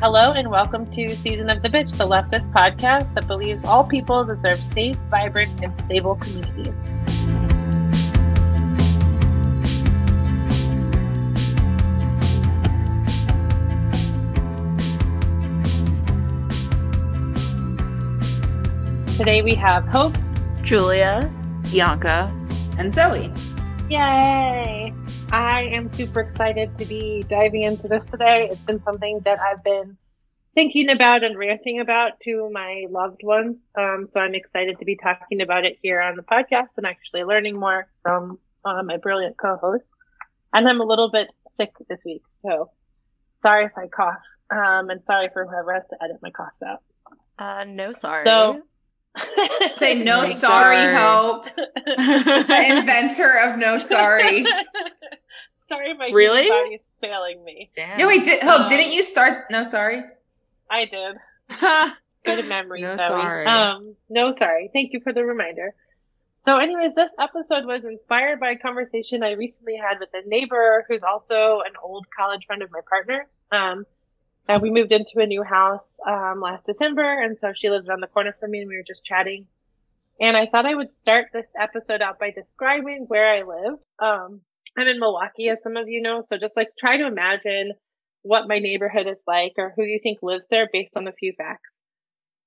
Hello and welcome to Season of the Bitch, the leftist podcast that believes all people deserve safe, vibrant, and stable communities. Today we have Hope, Julia, Bianca, and Zoe. Yay! I am super excited to be diving into this today. It's been something that I've been thinking about and ranting about to my loved ones. Um, so I'm excited to be talking about it here on the podcast and actually learning more from uh, my brilliant co-host. And I'm a little bit sick this week, so sorry if I cough. Um, and sorry for whoever has to edit my coughs out. Uh, no, sorry. So Say no sorry, sorry. Hope. The inventor of no sorry. sorry, my Really? human body is failing me. Damn. Yeah, wait, did Hope, Um, didn't you start no sorry? I did. Good memory. No Zoe. sorry. Um, no sorry. Thank you for the reminder. So, anyways, this episode was inspired by a conversation I recently had with a neighbor who's also an old college friend of my partner. Um, and we moved into a new house um, last December, and so she lives around the corner from me, and we were just chatting. And I thought I would start this episode out by describing where I live. Um, I'm in Milwaukee, as some of you know, so just like try to imagine what my neighborhood is like or who you think lives there based on a few facts.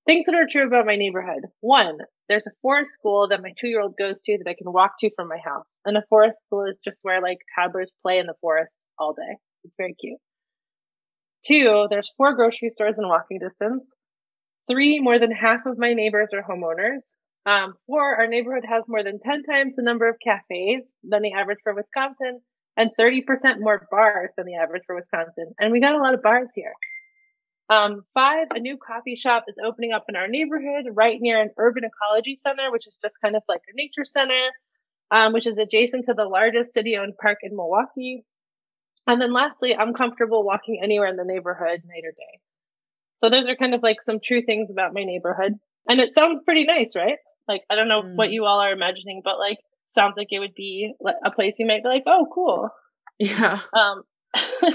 Things that are true about my neighborhood. One, there's a forest school that my two year old goes to that I can walk to from my house. And a forest school is just where like toddlers play in the forest all day. It's very cute. Two, there's four grocery stores in walking distance. Three, more than half of my neighbors are homeowners. Um, four, our neighborhood has more than 10 times the number of cafes than the average for Wisconsin and 30% more bars than the average for Wisconsin. And we got a lot of bars here. Um, five, a new coffee shop is opening up in our neighborhood right near an urban ecology center, which is just kind of like a nature center, um, which is adjacent to the largest city owned park in Milwaukee. And then lastly, I'm comfortable walking anywhere in the neighborhood night or day. So those are kind of like some true things about my neighborhood. And it sounds pretty nice, right? Like, I don't know Mm. what you all are imagining, but like, sounds like it would be a place you might be like, oh, cool. Yeah. Um,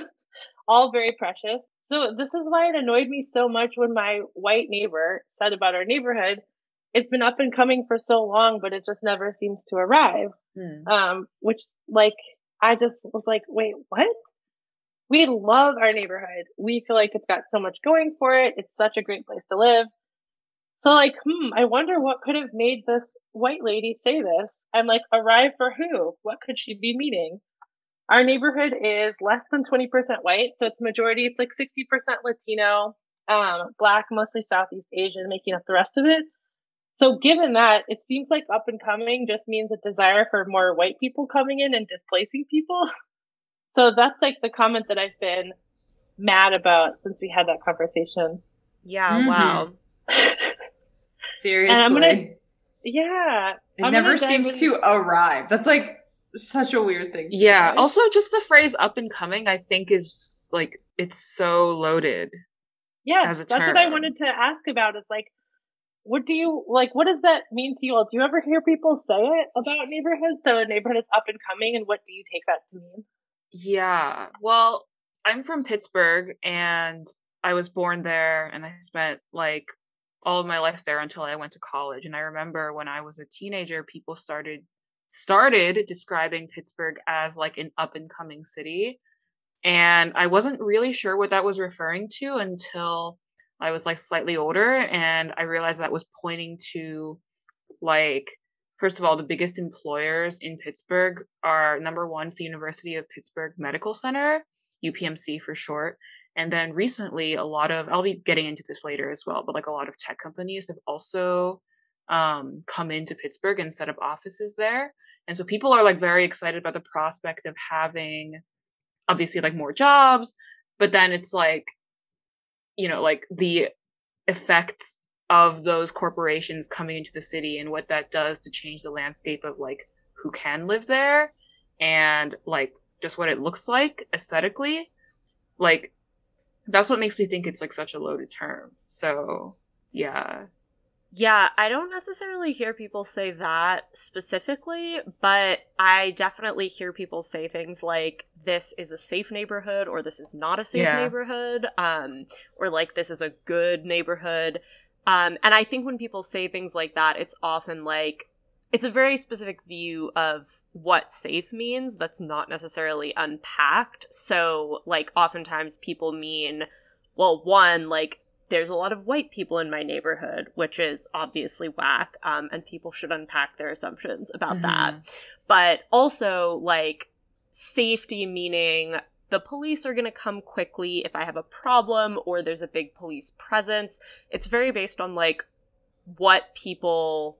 all very precious. So this is why it annoyed me so much when my white neighbor said about our neighborhood, it's been up and coming for so long, but it just never seems to arrive. Hmm. Um, which like, I just was like, wait, what? We love our neighborhood. We feel like it's got so much going for it. It's such a great place to live. So like, hmm, I wonder what could have made this white lady say this and like arrive for who? What could she be meaning? Our neighborhood is less than 20% white, so it's majority, it's like 60% Latino, um, black, mostly Southeast Asian, making up the rest of it. So given that, it seems like up and coming just means a desire for more white people coming in and displacing people. So that's like the comment that I've been mad about since we had that conversation. Yeah, Mhm. wow. Seriously. I'm gonna- Yeah. it I'm never gonna seems in- to arrive. That's like such a weird thing. to Yeah. say. Also, just the phrase "up and coming," I think is like it's so loaded. Yes, as a that's what I wanted to ask about is like, what do you like? What does that mean to you all? Do you ever hear people say it about neighborhoods? So a neighborhood is up and coming, and what do you take that to mean? Yeah. Well, I'm from Pittsburgh and I was born there and I spent like all of my life there until I went to college. And I remember when I was a teenager, people started started describing Pittsburgh as like an up and coming city. And I wasn't really sure what that was referring to until I was like slightly older and I realized that was pointing to like first of all the biggest employers in Pittsburgh are number one is the University of Pittsburgh Medical Center, UPMC for short. And then recently a lot of I'll be getting into this later as well, but like a lot of tech companies have also um come into Pittsburgh and set up offices there. And so people are like very excited about the prospect of having obviously like more jobs, but then it's like you know, like the effects of those corporations coming into the city and what that does to change the landscape of like who can live there and like just what it looks like aesthetically. Like that's what makes me think it's like such a loaded term. So yeah. Yeah, I don't necessarily hear people say that specifically, but I definitely hear people say things like this is a safe neighborhood or this is not a safe Yeah. neighborhood, um or like this is a good neighborhood. Um and I think when people say things like that, it's often like it's a very specific view of what safe means that's not necessarily unpacked. So, like oftentimes people mean well, one, like there's a lot of white people in my neighborhood, which is obviously whack, um, and people should unpack their assumptions about that. But also, like, safety meaning the police are going to come quickly if I have a problem or there's a big police presence. It's very based on, like, what people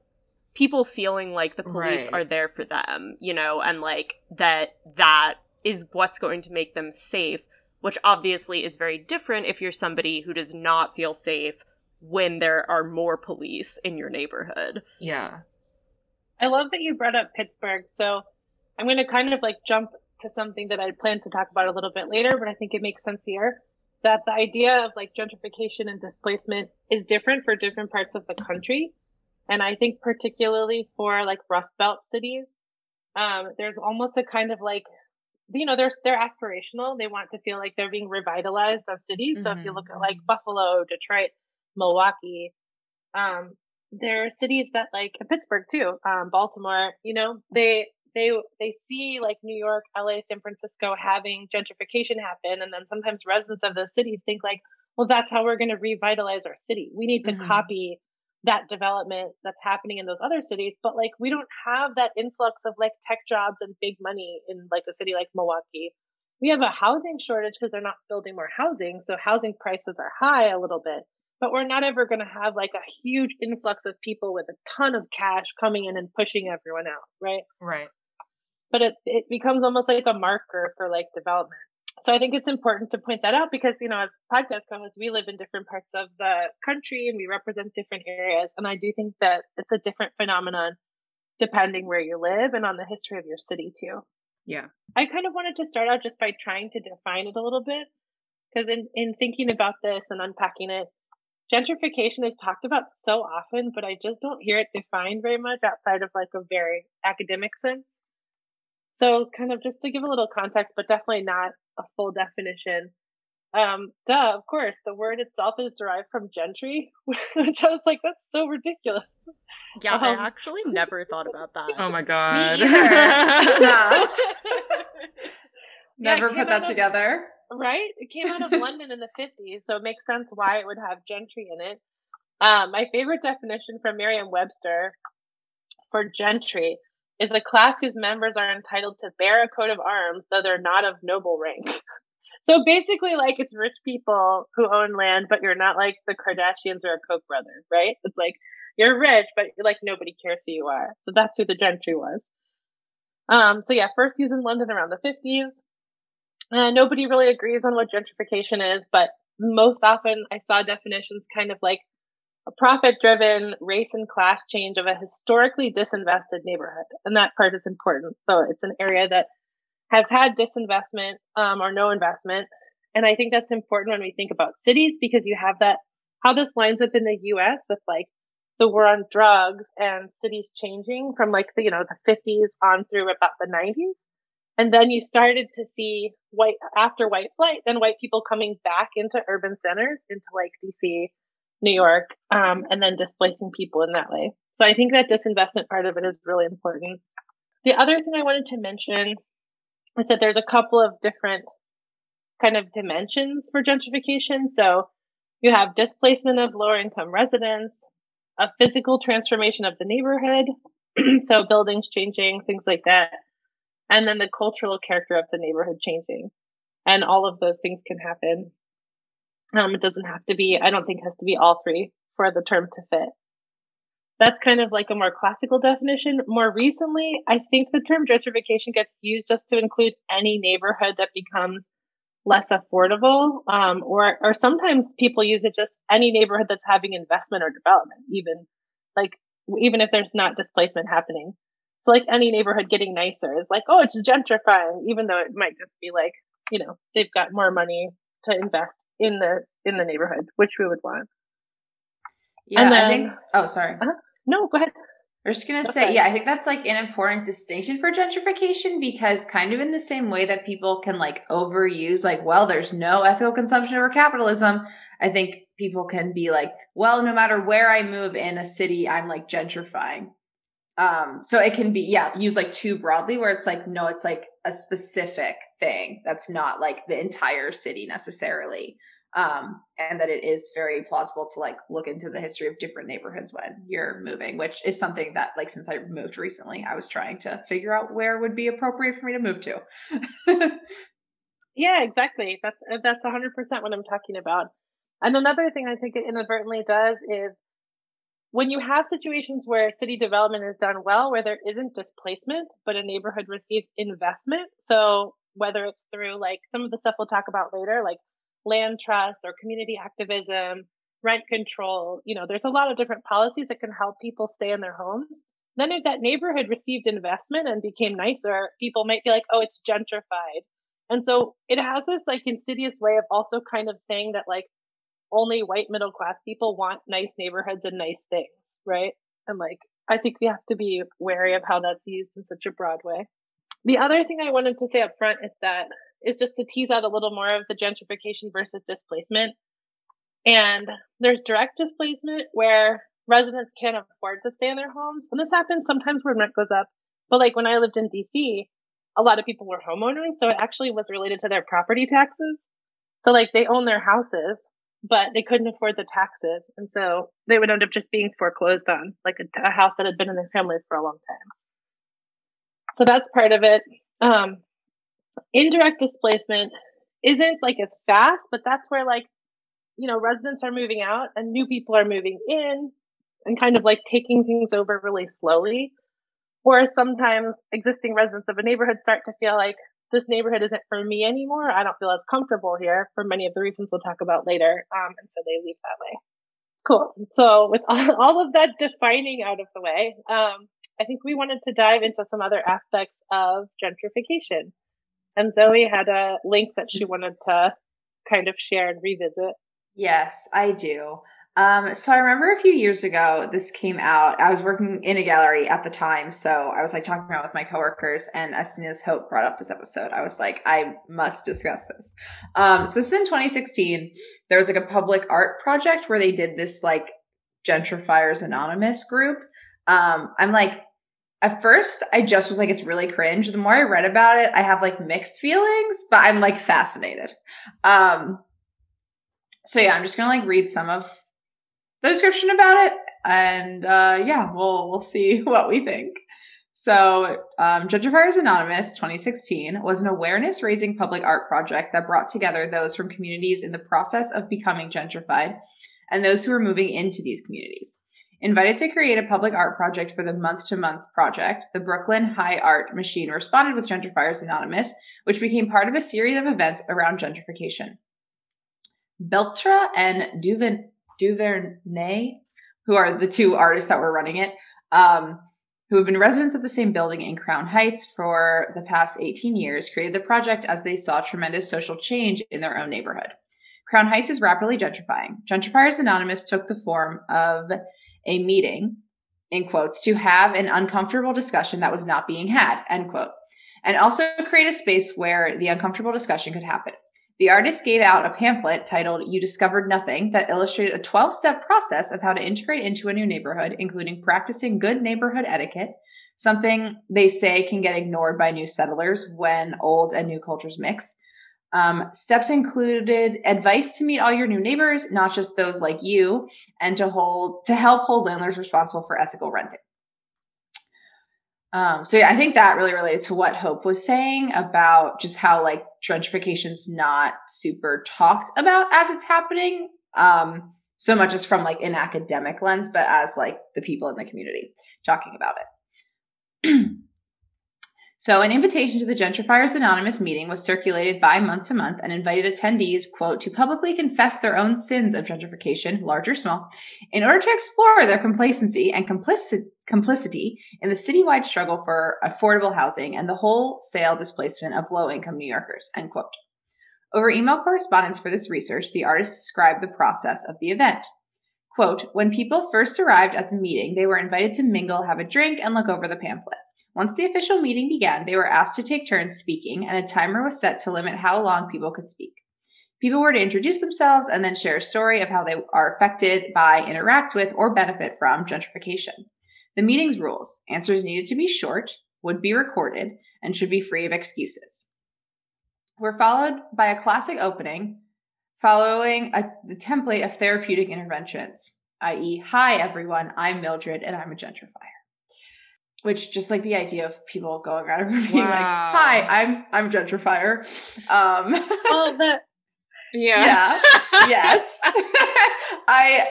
people feeling like the police Right. are there for them you know and like that that is what's going to make them safe which obviously is very different if you're somebody who does not feel safe when there are more police in your neighborhood. Yeah. I love that you brought up Pittsburgh. So I'm going to kind of like jump to something that I planned to talk about a little bit later, but I think it makes sense here. That the idea of like gentrification and displacement is different for different parts of the country. And I think particularly for like Rust Belt cities, um, there's almost a kind of like, you know, they're, they're aspirational. They want to feel like they're being revitalized as cities. So if you look at like Buffalo, Detroit, Milwaukee, um, there are cities that like Pittsburgh too, um, Baltimore, you know, they, they, they see like New York, LA, San Francisco having gentrification happen. And then sometimes residents of those cities think like, well, that's how we're going to revitalize our city. We need to Mhm. copy that development that's happening in those other cities. But like, we don't have that influx of like tech jobs and big money in like a city like Milwaukee. We have a housing shortage because they're not building more housing. So housing prices are high a little bit but we're not ever going to have like a huge influx of people with a ton of cash coming in and pushing everyone out, right? Right. But it it becomes almost like a marker for like development. So I think it's important to point that out because you know as podcast co-hosts, we live in different parts of the country and we represent different areas, and I do think that it's a different phenomenon depending where you live and on the history of your city too. Yeah. I kind of wanted to start out just by trying to define it a little bit because in, in thinking about this and unpacking it, gentrification is talked about so often, but I just don't hear it defined very much outside of like a very academic sense. So kind of just to give a little context, but definitely not a full definition. Um, duh, of course, the word itself is derived from gentry, which I was like, that's so ridiculous. Yeah, Um, I actually never thought about that. Oh my god. either. Yeah. Yeah, Never it put that of- together. Right? It came out of London in the 50s, so it makes sense why it would have gentry in it. Um, my favorite definition from Merriam-Webster for gentry is a class whose members are entitled to bear a coat of arms, though they're not of noble rank. So basically, like it's rich people who own land, but you're not like the Kardashians or a Koch brother, right? It's like you're rich, but like nobody cares who you are. So that's who the gentry was. Um, so yeah, first used in London around the 50s. Uh, nobody really agrees on what gentrification is, but most often I saw definitions kind of like a profit driven race and class change of a historically disinvested neighborhood. And that part is important. So it's an area that has had disinvestment um, or no investment. And I think that's important when we think about cities because you have that, how this lines up in the US with like the war on drugs and cities changing from like the, you know, the 50s on through about the 90s. And then you started to see white after white flight, then white people coming back into urban centers, into like DC, New York, um, and then displacing people in that way. So I think that disinvestment part of it is really important. The other thing I wanted to mention is that there's a couple of different kind of dimensions for gentrification. So you have displacement of lower income residents, a physical transformation of the neighborhood. so buildings changing, things like that and then the cultural character of the neighborhood changing. And all of those things can happen. Um, it doesn't have to be, I don't think has to be all three for the term to fit. That's kind of like a more classical definition. More recently, I think the term gentrification gets used just to include any neighborhood that becomes less affordable, um, or or sometimes people use it just any neighborhood that's having investment or development, even like even if there's not displacement happening. So like any neighborhood getting nicer is like, oh, it's gentrifying, even though it might just be like, you know, they've got more money to invest in the in the neighborhood, which we would want. Yeah, And I think. Oh, sorry. Uh-huh. No, go ahead. I was just gonna Okay. say, yeah, I think that's like an important distinction for gentrification because kind of in the same way that people can like overuse, like, well, there's no ethical consumption over capitalism. I think people can be like, well, no matter where I move in a city, I'm like gentrifying. Um, so it can be, yeah, used like too broadly where it's like, no, it's like a specific thing that's not like the entire city necessarily um, and that it is very plausible to like look into the history of different neighborhoods when you're moving, which is something that like since I moved recently, I was trying to figure out where would be appropriate for me to move to. Yeah, exactly. That's that's hundred percent what I'm talking about. And another thing I think it inadvertently does is when you have situations where city development is done well, where there isn't displacement, but a neighborhood receives investment. So whether it's through like some of the stuff we'll talk about later, like land trust or community activism, rent control, you know, there's a lot of different policies that can help people stay in their homes. Then if that neighborhood received investment and became nicer, people might be like, oh, it's gentrified. And so it has this like insidious way of also kind of saying that like only white middle class people want nice neighborhoods and nice things, right? And like I think we have to be wary of how that's used in such a broad way. The other thing I wanted to say up front is that is just to tease out a little more of the gentrification versus displacement. And there's direct displacement where residents can't afford to stay in their homes. And this happens sometimes when rent goes up. But like when I lived in DC, a lot of people were homeowners, so it actually was related to their property taxes. So like they own their houses, but they couldn't afford the taxes, and so they would end up just being foreclosed on, like a, a house that had been in their family for a long time. So that's part of it. Um, indirect displacement isn't like as fast, but that's where like you know residents are moving out and new people are moving in, and kind of like taking things over really slowly. Or sometimes existing residents of a neighborhood start to feel like this neighborhood isn't for me anymore. I don't feel as comfortable here for many of the reasons we'll talk about later. Um, and so they leave that way. Cool. So with all, of that defining out of the way, um, I think we wanted to dive into some other aspects of gentrification. And Zoe had a link that she wanted to kind of share and revisit. Yes, I do. Um, so I remember a few years ago, this came out. I was working in a gallery at the time, so I was like talking about with my coworkers, and as soon as Hope brought up this episode, I was like, I must discuss this. Um, so this is in 2016. There was like a public art project where they did this like Gentrifiers Anonymous group. Um, I'm like, at first, I just was like, it's really cringe. The more I read about it, I have like mixed feelings, but I'm like fascinated. Um, so yeah, I'm just gonna like read some of the description about it, and uh, yeah, we'll we'll see what we think. So, um, Gentrifiers Anonymous 2016 was an awareness raising public art project that brought together those from communities in the process of becoming gentrified and those who were moving into these communities. Invited to create a public art project for the month to month project, the Brooklyn High Art Machine responded with Gentrifiers Anonymous, which became part of a series of events around gentrification. Beltra and Duven, Duvernay, who are the two artists that were running it, um, who have been residents of the same building in Crown Heights for the past 18 years, created the project as they saw tremendous social change in their own neighborhood. Crown Heights is rapidly gentrifying. Gentrifiers Anonymous took the form of a meeting, in quotes, to have an uncomfortable discussion that was not being had, end quote, and also create a space where the uncomfortable discussion could happen. The artist gave out a pamphlet titled You Discovered Nothing that illustrated a 12 step process of how to integrate into a new neighborhood, including practicing good neighborhood etiquette, something they say can get ignored by new settlers when old and new cultures mix. Um, steps included advice to meet all your new neighbors, not just those like you, and to hold to help hold landlords responsible for ethical renting. Um, so yeah, I think that really relates to what Hope was saying about just how like gentrification's not super talked about as it's happening. Um, so much as from like an academic lens, but as like the people in the community talking about it. so an invitation to the Gentrifiers Anonymous meeting was circulated by month to month and invited attendees, quote, to publicly confess their own sins of gentrification, large or small, in order to explore their complacency and complicit- complicity in the citywide struggle for affordable housing and the wholesale displacement of low income New Yorkers, end quote. Over email correspondence for this research, the artist described the process of the event. Quote, when people first arrived at the meeting, they were invited to mingle, have a drink, and look over the pamphlet. Once the official meeting began, they were asked to take turns speaking, and a timer was set to limit how long people could speak. People were to introduce themselves and then share a story of how they are affected by, interact with, or benefit from gentrification. The meeting's rules answers needed to be short, would be recorded, and should be free of excuses. Were followed by a classic opening following a, the template of therapeutic interventions, i.e., Hi, everyone, I'm Mildred, and I'm a gentrifier which just like the idea of people going around and being wow. like, "Hi, I'm I'm gentrifier." Um, well, that yeah, yeah, yes. I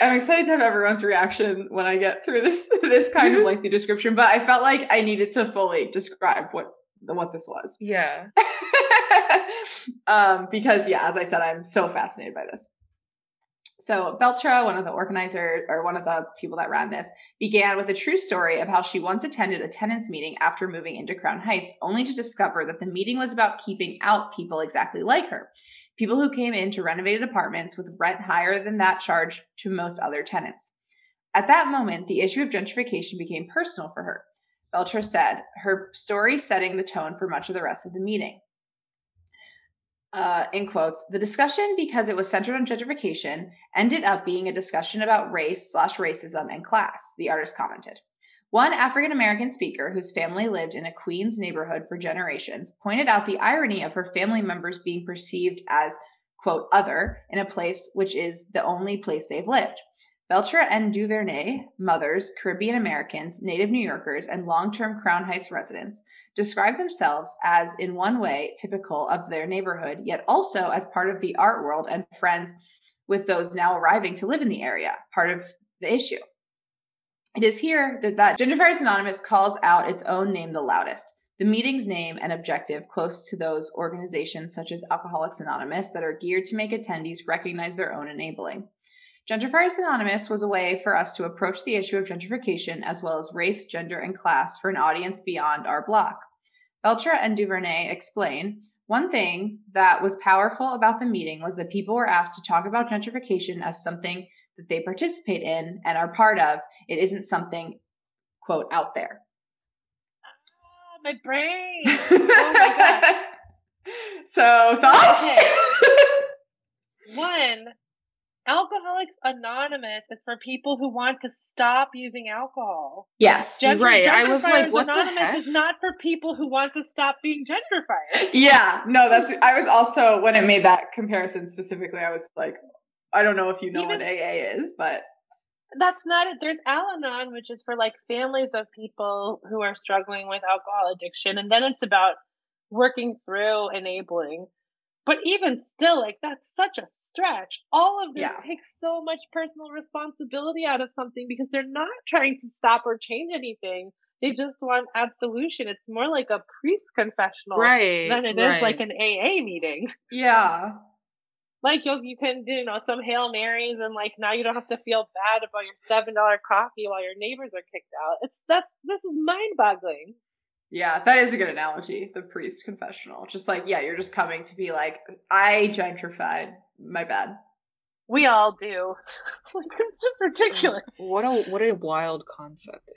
I'm excited to have everyone's reaction when I get through this this kind of lengthy description, but I felt like I needed to fully describe what what this was. Yeah. um, because yeah, as I said, I'm so fascinated by this. So Beltra, one of the organizers or one of the people that ran this, began with a true story of how she once attended a tenants meeting after moving into Crown Heights, only to discover that the meeting was about keeping out people exactly like her. People who came into renovated apartments with rent higher than that charged to most other tenants. At that moment, the issue of gentrification became personal for her. Beltra said, her story setting the tone for much of the rest of the meeting uh, in quotes, the discussion, because it was centered on gentrification, ended up being a discussion about race slash racism and class, the artist commented. One African American speaker whose family lived in a Queens neighborhood for generations pointed out the irony of her family members being perceived as, quote, other in a place which is the only place they've lived. Beltra and Duvernay, mothers, Caribbean Americans, native New Yorkers, and long term Crown Heights residents, describe themselves as, in one way, typical of their neighborhood, yet also as part of the art world and friends with those now arriving to live in the area, part of the issue. It is here that, that Gentrifiers Anonymous calls out its own name the loudest. The meeting's name and objective close to those organizations such as Alcoholics Anonymous that are geared to make attendees recognize their own enabling. Gentrifiers Anonymous was a way for us to approach the issue of gentrification as well as race, gender, and class for an audience beyond our block. Beltra and Duvernay explain one thing that was powerful about the meeting was that people were asked to talk about gentrification as something that they participate in and are part of. It isn't something, quote, out there. Ah, my brain. Oh my God. so, thoughts? Okay. One, Alcoholics Anonymous is for people who want to stop using alcohol. Yes, Gentr- right. I was like, what Anonymous the heck? is not for people who want to stop being gentrifiers. Yeah, no, that's. I was also when it made that comparison specifically. I was like, I don't know if you know Even- what AA is, but That's not it. There's Al Anon, which is for like families of people who are struggling with alcohol addiction. And then it's about working through enabling. But even still, like that's such a stretch. All of this Yeah. takes so much personal responsibility out of something because they're not trying to stop or change anything. They just want absolution. It's more like a priest confessional right. than it is right. like an AA meeting. yeah, Like you, you can do, you know, some hail marys, and like now you don't have to feel bad about your seven dollar coffee while your neighbors are kicked out. It's that's this is mind boggling. Yeah, that is a good analogy. The priest confessional, just like yeah, you're just coming to be like, I gentrified. My bad. We all do. like it's just ridiculous. What a what a wild concept.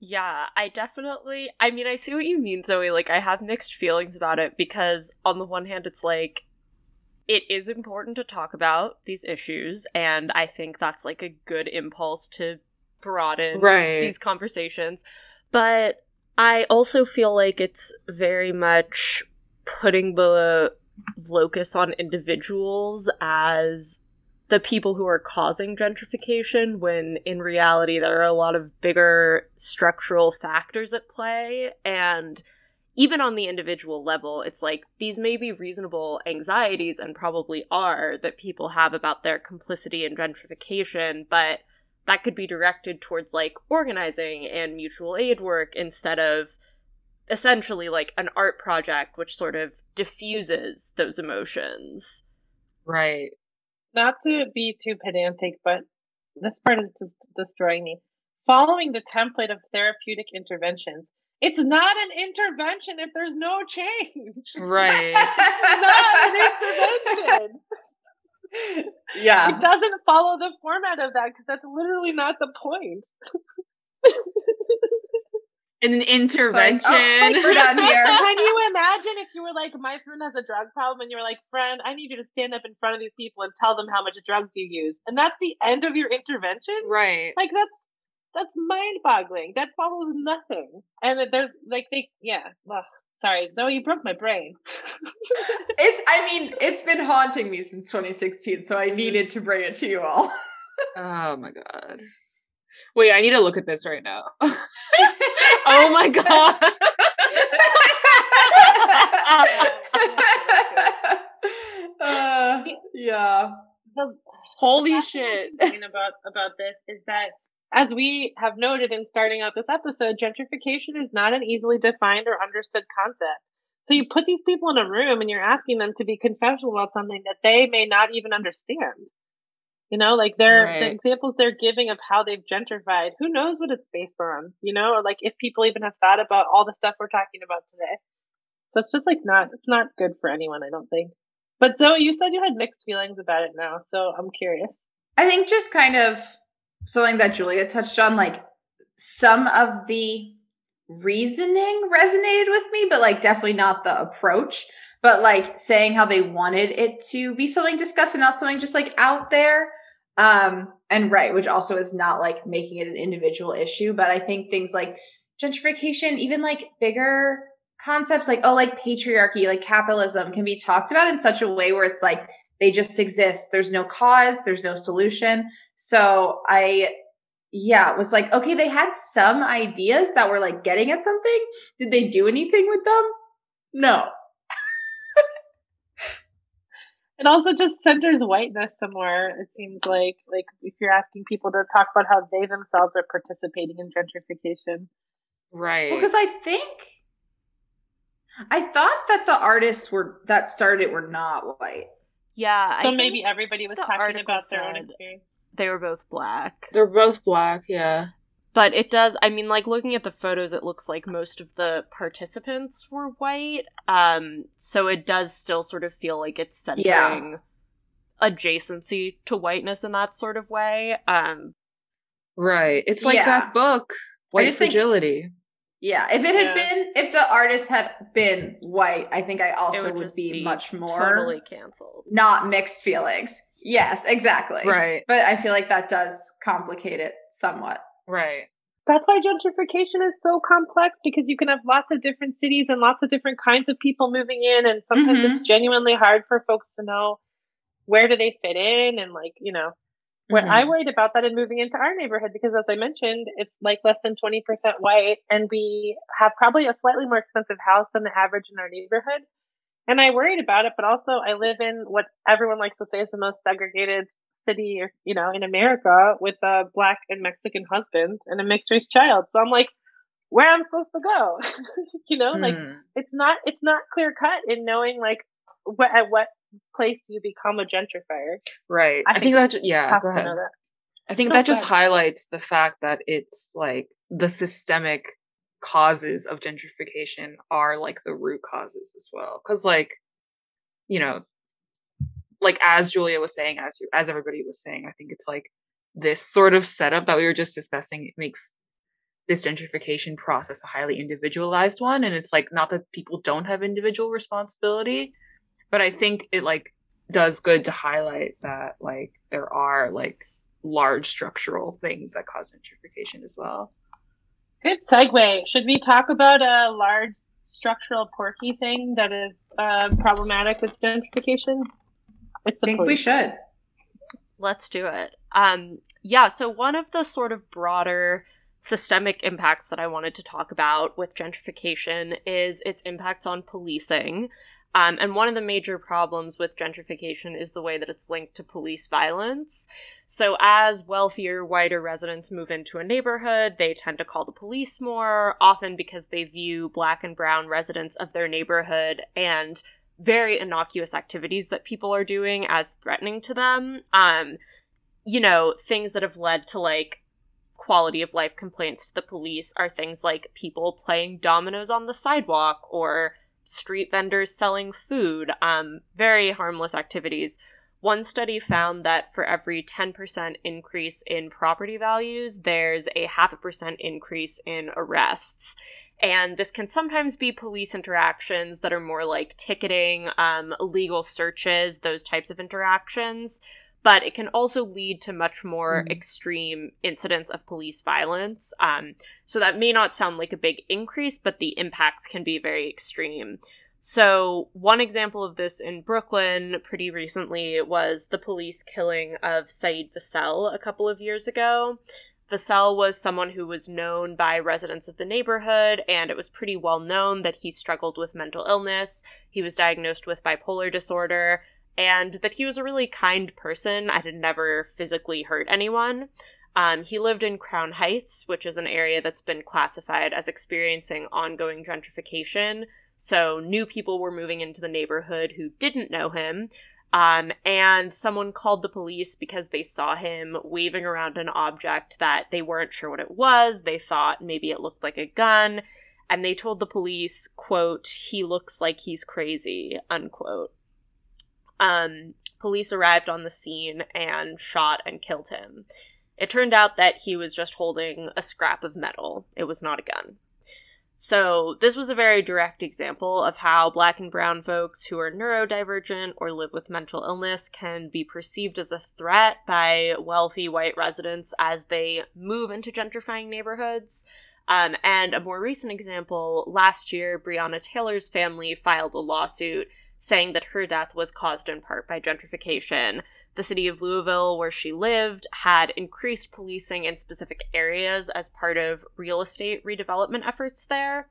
Yeah, I definitely. I mean, I see what you mean, Zoe. Like, I have mixed feelings about it because, on the one hand, it's like it is important to talk about these issues, and I think that's like a good impulse to broaden Right. these conversations. But I also feel like it's very much putting the locus on individuals as the people who are causing gentrification when in reality there are a lot of bigger structural factors at play. And even on the individual level it's like these may be reasonable anxieties and probably are that people have about their complicity in gentrification but that could be directed towards like organizing and mutual aid work instead of essentially like an art project which sort of diffuses those emotions Right. Not to be too pedantic, but this part is just destroying me. Following the template of therapeutic interventions, it's not an intervention if there's no change. Right. It's not an intervention. yeah. It doesn't follow the format of that because that's literally not the point. an intervention. Like, oh, we're done here. Can you imagine if you were like, my friend has a drug problem, and you were like, friend, I need you to stand up in front of these people and tell them how much drugs you use, and that's the end of your intervention? Right. Like that's that's mind-boggling. That follows nothing. And there's like they, yeah. Ugh, sorry, Zoe, you broke my brain. it's. I mean, it's been haunting me since 2016, so I needed to bring it to you all. oh my god. Wait, I need to look at this right now. oh my god. uh, yeah. The Holy shit. thing about about this is that as we have noted in starting out this episode, gentrification is not an easily defined or understood concept. So you put these people in a room and you're asking them to be confessional about something that they may not even understand. You know, like they're Right. the examples they're giving of how they've gentrified. Who knows what it's based on? You know, or like if people even have thought about all the stuff we're talking about today. So it's just like not it's not good for anyone, I don't think. But Zoe, you said you had mixed feelings about it now, so I'm curious. I think just kind of something that Julia touched on, like some of the reasoning resonated with me, but like definitely not the approach. But like saying how they wanted it to be something discussed and not something just like out there. Um, and right, which also is not like making it an individual issue. But I think things like gentrification, even like bigger concepts like, oh, like patriarchy, like capitalism can be talked about in such a way where it's like they just exist. There's no cause, there's no solution. So I, yeah, it was like, okay, they had some ideas that were like getting at something. Did they do anything with them? No. It also just centers whiteness somewhere. It seems like like if you're asking people to talk about how they themselves are participating in gentrification. Right. Well, because I think I thought that the artists were that started were not white. Yeah. So I maybe everybody was talking about their own experience. they were both black. They're both black, yeah. But it does, I mean, like looking at the photos, it looks like most of the participants were white. Um, so it does still sort of feel like it's centering Yeah. adjacency to whiteness in that sort of way. Um, Right. It's like Yeah. that book, White just think- Fragility. Yeah, if it had Yeah. been if the artist had been white, I think I it also would, would, just be, much more totally canceled. not mixed feelings. Yes, exactly. Right. But I feel like that does complicate it somewhat. Right. That's why gentrification is so complex because you can have lots of different cities and lots of different kinds of people moving in, and sometimes Mhm. it's genuinely hard for folks to know where do they fit in and like you know where Mhm. I worried about that in moving into our neighborhood because as I mentioned, it's like less than 20% white and we have probably a slightly more expensive house than the average in our neighborhood. And I worried about it, but also I live in what everyone likes to say is the most segregated city, you know, in America with a black and Mexican husband and a mixed race child. So I'm like, where I'm I supposed to go? you know, like Mm. it's not, it's not clear cut in knowing like what, at what place you become a gentrifier. Right. I I, think think that yeah, go ahead. I think No, that just highlights the fact that it's like the systemic causes of gentrification are like the root causes as well. Cause like, you know, like as Julia was saying, as you, as everybody was saying, I think it's like this sort of setup that we were just discussing. It makes this gentrification process a highly individualized one, and it's like not that people don't have individual responsibility, but I think it like does good to highlight that like there are like large structural things that cause gentrification as well. Good segue. Should we talk about a large structural porky thing that is uh, problematic with gentrification? I the think we should. Let's do it. Um, yeah, so one of the sort of broader systemic impacts that I wanted to talk about with gentrification is its impacts on policing. Um, and one of the major problems with gentrification is the way that it's linked to police violence. So, as wealthier, whiter residents move into a neighborhood, they tend to call the police more, often because they view black and brown residents of their neighborhood and very innocuous activities that people are doing as threatening to them. Um, you know, things that have led to like quality of life complaints to the police are things like people playing dominoes on the sidewalk or street vendors selling food, um, very harmless activities. one study found that for every 10% increase in property values, there's a half a percent increase in arrests. And this can sometimes be police interactions that are more like ticketing, um, legal searches, those types of interactions. But it can also lead to much more mm. extreme incidents of police violence. Um, so that may not sound like a big increase, but the impacts can be very extreme. So, one example of this in Brooklyn pretty recently was the police killing of Saeed Vassell a couple of years ago. Vassell was someone who was known by residents of the neighborhood, and it was pretty well known that he struggled with mental illness. He was diagnosed with bipolar disorder, and that he was a really kind person and had never physically hurt anyone. Um, he lived in Crown Heights, which is an area that's been classified as experiencing ongoing gentrification so new people were moving into the neighborhood who didn't know him. Um, and someone called the police because they saw him waving around an object that they weren't sure what it was. They thought maybe it looked like a gun. And they told the police, quote, he looks like he's crazy, unquote. Um, police arrived on the scene and shot and killed him. It turned out that he was just holding a scrap of metal. It was not a gun. So, this was a very direct example of how black and brown folks who are neurodivergent or live with mental illness can be perceived as a threat by wealthy white residents as they move into gentrifying neighborhoods. Um, and a more recent example last year, Breonna Taylor's family filed a lawsuit saying that her death was caused in part by gentrification. The city of Louisville, where she lived, had increased policing in specific areas as part of real estate redevelopment efforts there.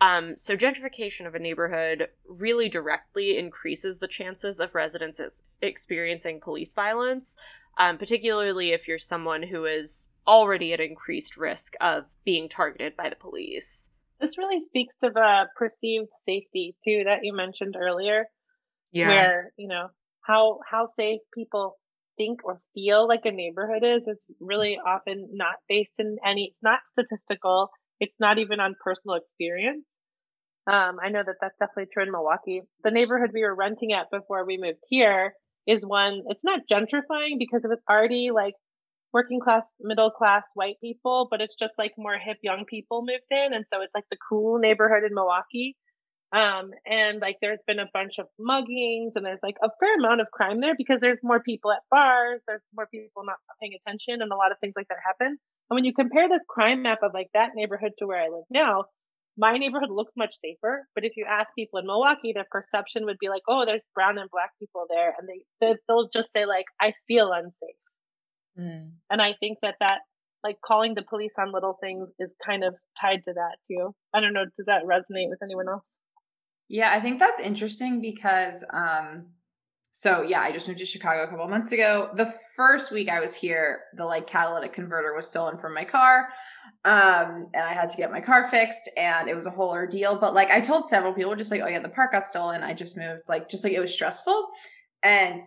Um, so, gentrification of a neighborhood really directly increases the chances of residents experiencing police violence, um, particularly if you're someone who is already at increased risk of being targeted by the police. This really speaks to the perceived safety too that you mentioned earlier. Yeah. Where, you know, how how safe people think or feel like a neighborhood is is really often not based in any it's not statistical, it's not even on personal experience. Um, I know that that's definitely true in Milwaukee. The neighborhood we were renting at before we moved here is one, it's not gentrifying because it was already like working class, middle class white people, but it's just like more hip young people moved in. And so it's like the cool neighborhood in Milwaukee. Um, and like there's been a bunch of muggings and there's like a fair amount of crime there because there's more people at bars, there's more people not paying attention and a lot of things like that happen. And when you compare the crime map of like that neighborhood to where I live now, my neighborhood looks much safer. But if you ask people in Milwaukee, their perception would be like, oh, there's brown and black people there. And they, they'll just say like, I feel unsafe. Mm. And I think that that like calling the police on little things is kind of tied to that too. I don't know. Does that resonate with anyone else? Yeah, I think that's interesting because um so yeah, I just moved to Chicago a couple months ago. The first week I was here, the like catalytic converter was stolen from my car. Um, and I had to get my car fixed and it was a whole ordeal. But like I told several people just like, oh yeah, the part got stolen. I just moved, like just like it was stressful. And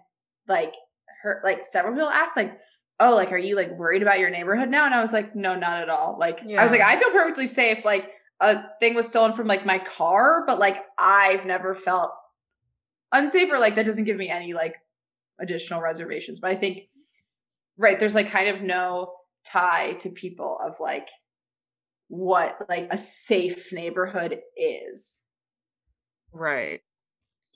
like her like several people asked, like, oh, like, are you like worried about your neighborhood now? And I was like, no, not at all. Like, yeah. I was like, I feel perfectly safe. Like, a thing was stolen from like my car, but like I've never felt unsafe or like that doesn't give me any like additional reservations. But I think, right, there's like kind of no tie to people of like what like a safe neighborhood is. Right.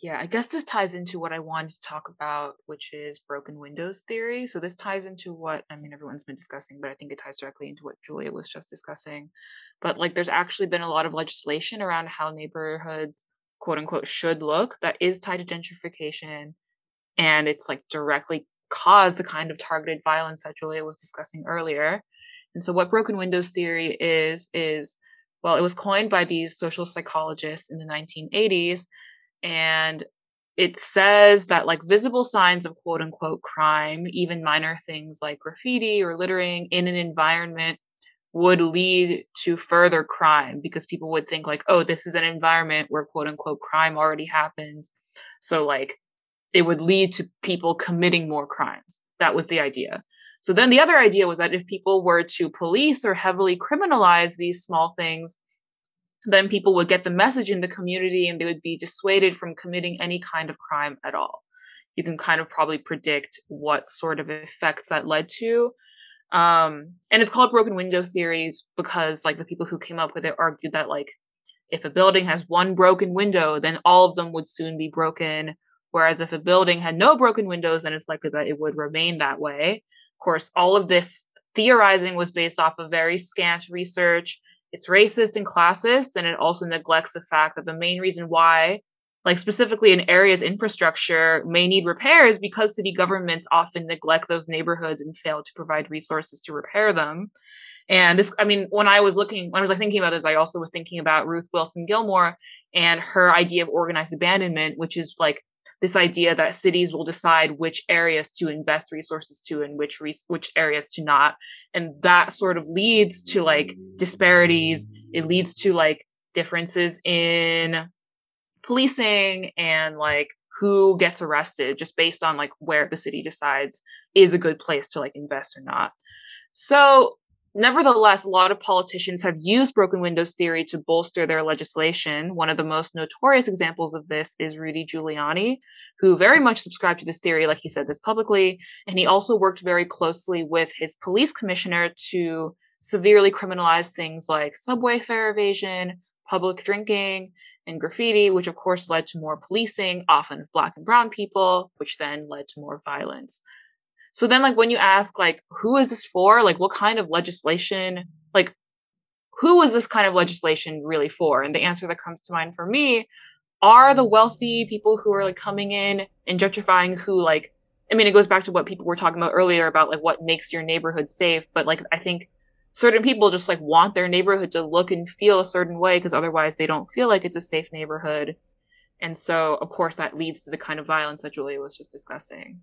Yeah, I guess this ties into what I wanted to talk about, which is broken windows theory. So this ties into what I mean everyone's been discussing, but I think it ties directly into what Julia was just discussing. But like there's actually been a lot of legislation around how neighborhoods quote unquote should look that is tied to gentrification and it's like directly caused the kind of targeted violence that Julia was discussing earlier. And so what broken windows theory is is well, it was coined by these social psychologists in the 1980s and it says that like visible signs of quote unquote crime, even minor things like graffiti or littering in an environment would lead to further crime because people would think like, oh, this is an environment where quote unquote crime already happens. So like it would lead to people committing more crimes. That was the idea. So then the other idea was that if people were to police or heavily criminalize these small things, then people would get the message in the community and they would be dissuaded from committing any kind of crime at all. you can kind of probably predict what sort of effects that led to. Um, and it's called broken window theories because like the people who came up with it argued that like if a building has one broken window, then all of them would soon be broken. Whereas if a building had no broken windows, then it's likely that it would remain that way. Of course, all of this theorizing was based off of very scant research. It's racist and classist, and it also neglects the fact that the main reason why like specifically in areas infrastructure may need repairs because city governments often neglect those neighborhoods and fail to provide resources to repair them. And this i mean when i was looking when i was like thinking about this i also was thinking about ruth wilson gilmore and her idea of organized abandonment which is like this idea that cities will decide which areas to invest resources to and which which areas to not and that sort of leads to like disparities it leads to like differences in policing and like who gets arrested just based on like where the city decides is a good place to like invest or not. So, nevertheless, a lot of politicians have used broken windows theory to bolster their legislation. One of the most notorious examples of this is Rudy Giuliani, who very much subscribed to this theory, like he said this publicly. And he also worked very closely with his police commissioner to severely criminalize things like subway fare evasion, public drinking, and graffiti, which of course led to more policing, often of black and brown people, which then led to more violence. So then like when you ask like who is this for? Like what kind of legislation like who is this kind of legislation really for? And the answer that comes to mind for me are the wealthy people who are like coming in and gentrifying who like I mean it goes back to what people were talking about earlier about like what makes your neighborhood safe, but like I think certain people just like want their neighborhood to look and feel a certain way because otherwise they don't feel like it's a safe neighborhood. And so, of course, that leads to the kind of violence that Julia was just discussing.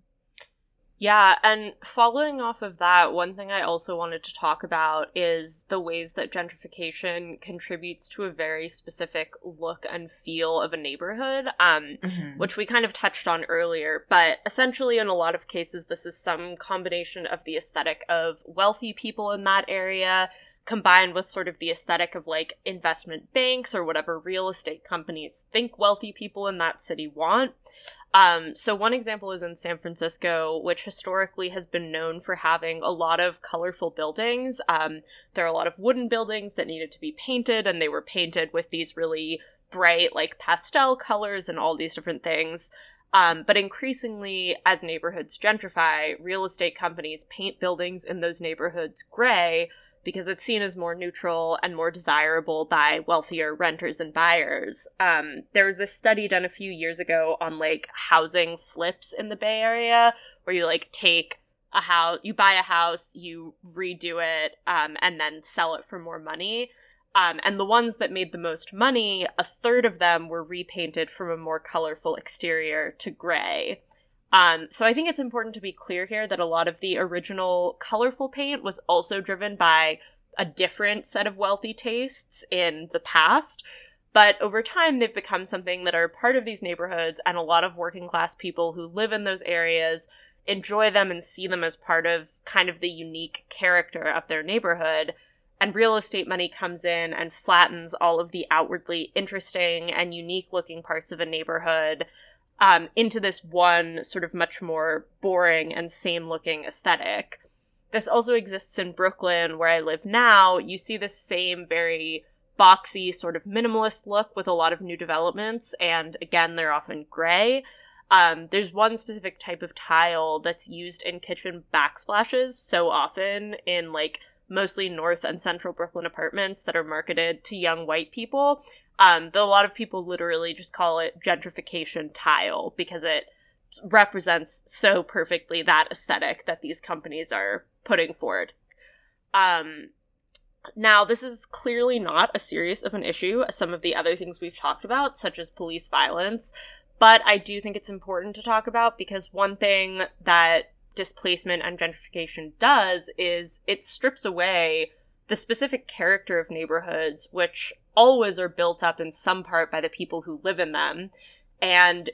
Yeah, and following off of that, one thing I also wanted to talk about is the ways that gentrification contributes to a very specific look and feel of a neighborhood, um, mm-hmm. which we kind of touched on earlier. But essentially, in a lot of cases, this is some combination of the aesthetic of wealthy people in that area combined with sort of the aesthetic of like investment banks or whatever real estate companies think wealthy people in that city want. Um, so one example is in San Francisco, which historically has been known for having a lot of colorful buildings. Um, there are a lot of wooden buildings that needed to be painted, and they were painted with these really bright, like pastel colors and all these different things. Um, but increasingly, as neighborhoods gentrify, real estate companies paint buildings in those neighborhoods gray because it's seen as more neutral and more desirable by wealthier renters and buyers. Um, there was this study done a few years ago on like housing flips in the Bay Area, where you like take a house, you buy a house, you redo it, um, and then sell it for more money. Um, and the ones that made the most money, a third of them were repainted from a more colorful exterior to gray. Um, so I think it's important to be clear here that a lot of the original colorful paint was also driven by a different set of wealthy tastes in the past. But over time, they've become something that are part of these neighborhoods, and a lot of working class people who live in those areas enjoy them and see them as part of kind of the unique character of their neighborhood. And real estate money comes in and flattens all of the outwardly interesting and unique looking parts of a neighborhood um, into this one sort of much more boring and same looking aesthetic. This also exists in Brooklyn, where I live now. You see the same very boxy, sort of minimalist look with a lot of new developments, and again, they're often gray. Um, there's one specific type of tile that's used in kitchen backsplashes so often in like mostly north and central Brooklyn apartments that are marketed to young white people um, though a lot of people literally just call it gentrification tile because it represents so perfectly that aesthetic that these companies are putting forward. Um, now, this is clearly not as serious of an issue as some of the other things we've talked about, such as police violence, but I do think it's important to talk about because one thing that displacement and gentrification does is it strips away the specific character of neighborhoods, which always are built up in some part by the people who live in them. And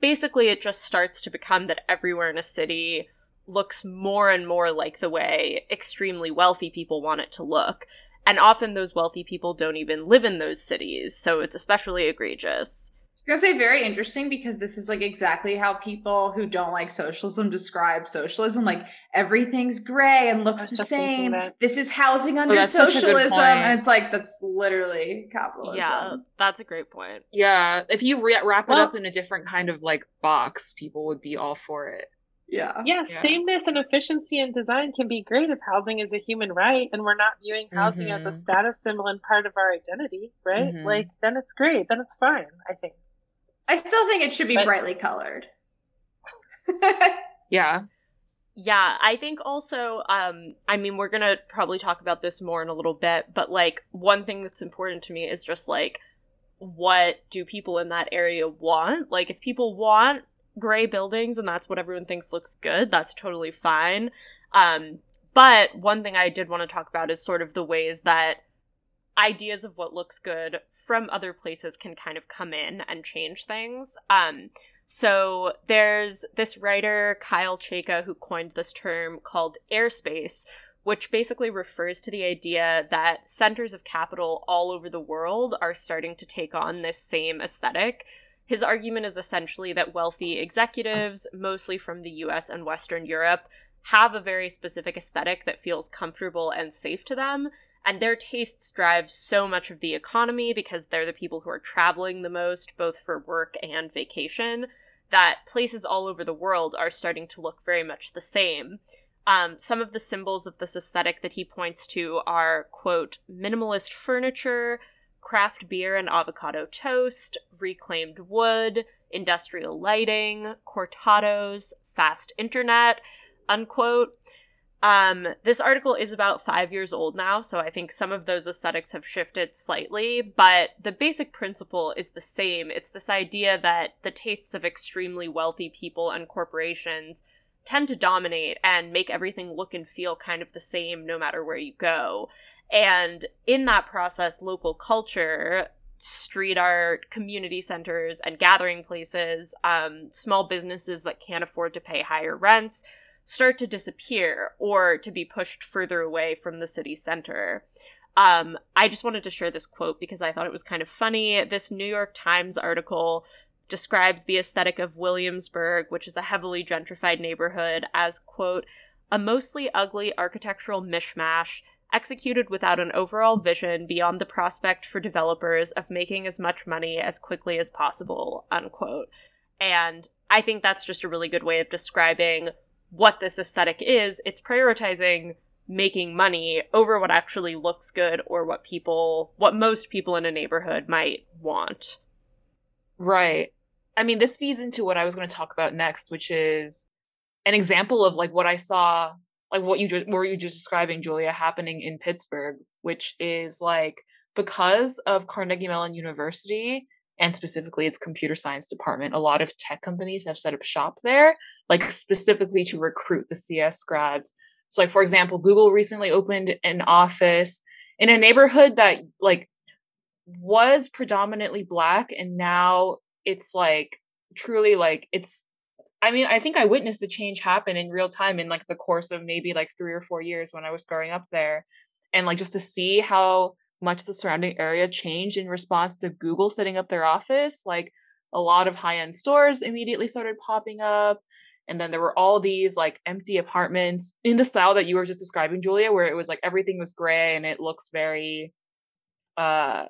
basically, it just starts to become that everywhere in a city looks more and more like the way extremely wealthy people want it to look. And often those wealthy people don't even live in those cities, so it's especially egregious. I was gonna say very interesting because this is like exactly how people who don't like socialism describe socialism. Like everything's gray and looks the same. This is housing under oh, socialism, and it's like that's literally capitalism. Yeah, that's a great point. Yeah, if you re- wrap it well, up in a different kind of like box, people would be all for it. Yeah. yeah. yeah. sameness and efficiency in design can be great if housing is a human right and we're not viewing housing mm-hmm. as a mm-hmm. status symbol and part of our identity, right? Mm-hmm. Like then it's great. Then it's fine, I think. I still think it should be but, brightly colored. yeah. Yeah, I think also um I mean we're going to probably talk about this more in a little bit, but like one thing that's important to me is just like what do people in that area want? Like if people want gray buildings and that's what everyone thinks looks good, that's totally fine. Um, but one thing I did want to talk about is sort of the ways that ideas of what looks good from other places can kind of come in and change things. Um, so there's this writer, Kyle Chayka, who coined this term called airspace, which basically refers to the idea that centers of capital all over the world are starting to take on this same aesthetic his argument is essentially that wealthy executives, mostly from the US and Western Europe, have a very specific aesthetic that feels comfortable and safe to them. And their tastes drive so much of the economy because they're the people who are traveling the most, both for work and vacation, that places all over the world are starting to look very much the same. Um, some of the symbols of this aesthetic that he points to are, quote, minimalist furniture, craft beer and avocado toast, reclaimed wood, industrial lighting, cortados, fast internet, unquote. Um, this article is about five years old now, so I think some of those aesthetics have shifted slightly, but the basic principle is the same. It's this idea that the tastes of extremely wealthy people and corporations tend to dominate and make everything look and feel kind of the same no matter where you go. And in that process, local culture, street art, community centers, and gathering places, um, small businesses that can't afford to pay higher rents, start to disappear or to be pushed further away from the city center. Um, I just wanted to share this quote because I thought it was kind of funny. This New York Times article describes the aesthetic of Williamsburg, which is a heavily gentrified neighborhood, as, quote, a mostly ugly architectural mishmash executed without an overall vision beyond the prospect for developers of making as much money as quickly as possible, unquote. And I think that's just a really good way of describing what this aesthetic is. It's prioritizing making money over what actually looks good or what people what most people in a neighborhood might want. Right. I mean, this feeds into what I was going to talk about next, which is an example of like what I saw like what you just were you just describing, Julia, happening in Pittsburgh, which is like because of Carnegie Mellon University and specifically its computer science department, a lot of tech companies have set up shop there, like specifically to recruit the CS grads. So, like for example, Google recently opened an office in a neighborhood that like was predominantly black, and now it's like truly like it's I mean, I think I witnessed the change happen in real time in like the course of maybe like three or four years when I was growing up there. And like just to see how much the surrounding area changed in response to Google setting up their office, like a lot of high end stores immediately started popping up. And then there were all these like empty apartments in the style that you were just describing, Julia, where it was like everything was gray and it looks very uh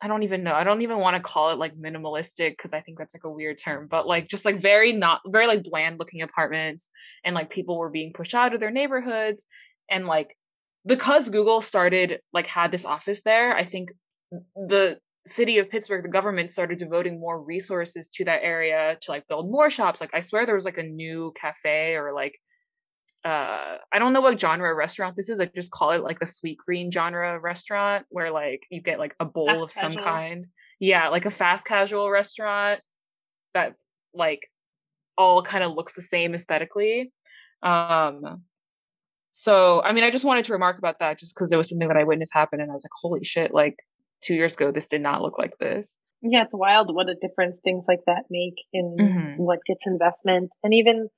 I don't even know. I don't even want to call it like minimalistic because I think that's like a weird term, but like just like very not very like bland looking apartments and like people were being pushed out of their neighborhoods and like because Google started like had this office there, I think the city of Pittsburgh, the government started devoting more resources to that area to like build more shops. Like I swear there was like a new cafe or like uh I don't know what genre restaurant this is. I just call it like the Sweetgreen genre restaurant where like you get like a bowl fast of casual. some kind. Yeah, like a fast casual restaurant that like all kind of looks the same aesthetically. Um so I mean I just wanted to remark about that just because it was something that I witnessed happen and I was like, holy shit, like two years ago this did not look like this. Yeah, it's wild what a difference things like that make in mm-hmm. what gets investment and even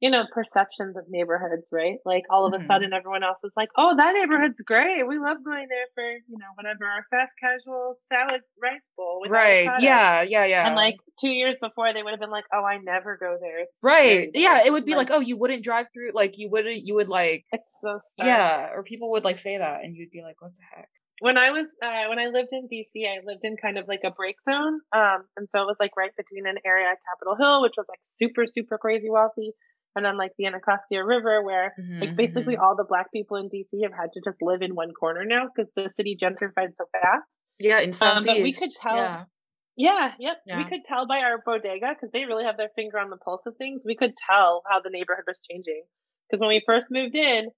you know, perceptions of neighborhoods, right? Like all of a Mhm. sudden everyone else is like, oh, that neighborhood's great. We love going there for, you know, whatever, our fast casual salad rice bowl. Right. avocado." Yeah, yeah, yeah. And like two years before, they would have been like, oh, I never go there. It's right. Yeah, it would be like, oh, you wouldn't drive through like you wouldn't you would like it's so sad. yeah, or people would like say that and you'd be like, what the heck? when I was uh, when I lived in DC, I lived in kind of like a break zone, um, and so it was like right between an area at Capitol Hill, which was like super super crazy wealthy, and then like the Anacostia River, where like basically Mhm, all the black people in DC have had to just live in one corner now because the city gentrified so fast. Yeah, in Um, but we could tell- Yeah. Yeah, yep. We could tell by our bodega because they really have their finger on the pulse of things. We could tell how the neighborhood was changing because when we first moved in,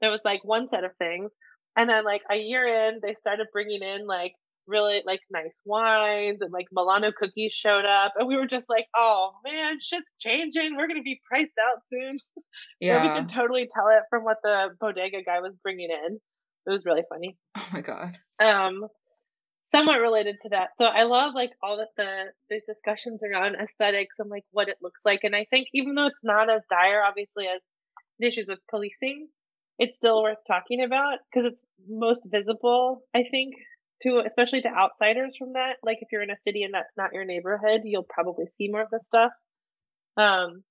there was like one set of things, and then like a year in, they started bringing in like really like nice wines and like Milano cookies showed up, and we were just like, oh man, shit's changing. We're gonna be priced out soon. Where we Yeah. could totally tell it from what the bodega guy was bringing in. It was really funny Oh my god. um somewhat related to that so i love like all that the these discussions around aesthetics and like what it looks like and i think even though it's not as dire obviously as the issues with policing it's still worth talking about because it's most visible i think to especially to outsiders from that like if you're in a city and that's not your neighborhood you'll probably see more of this stuff um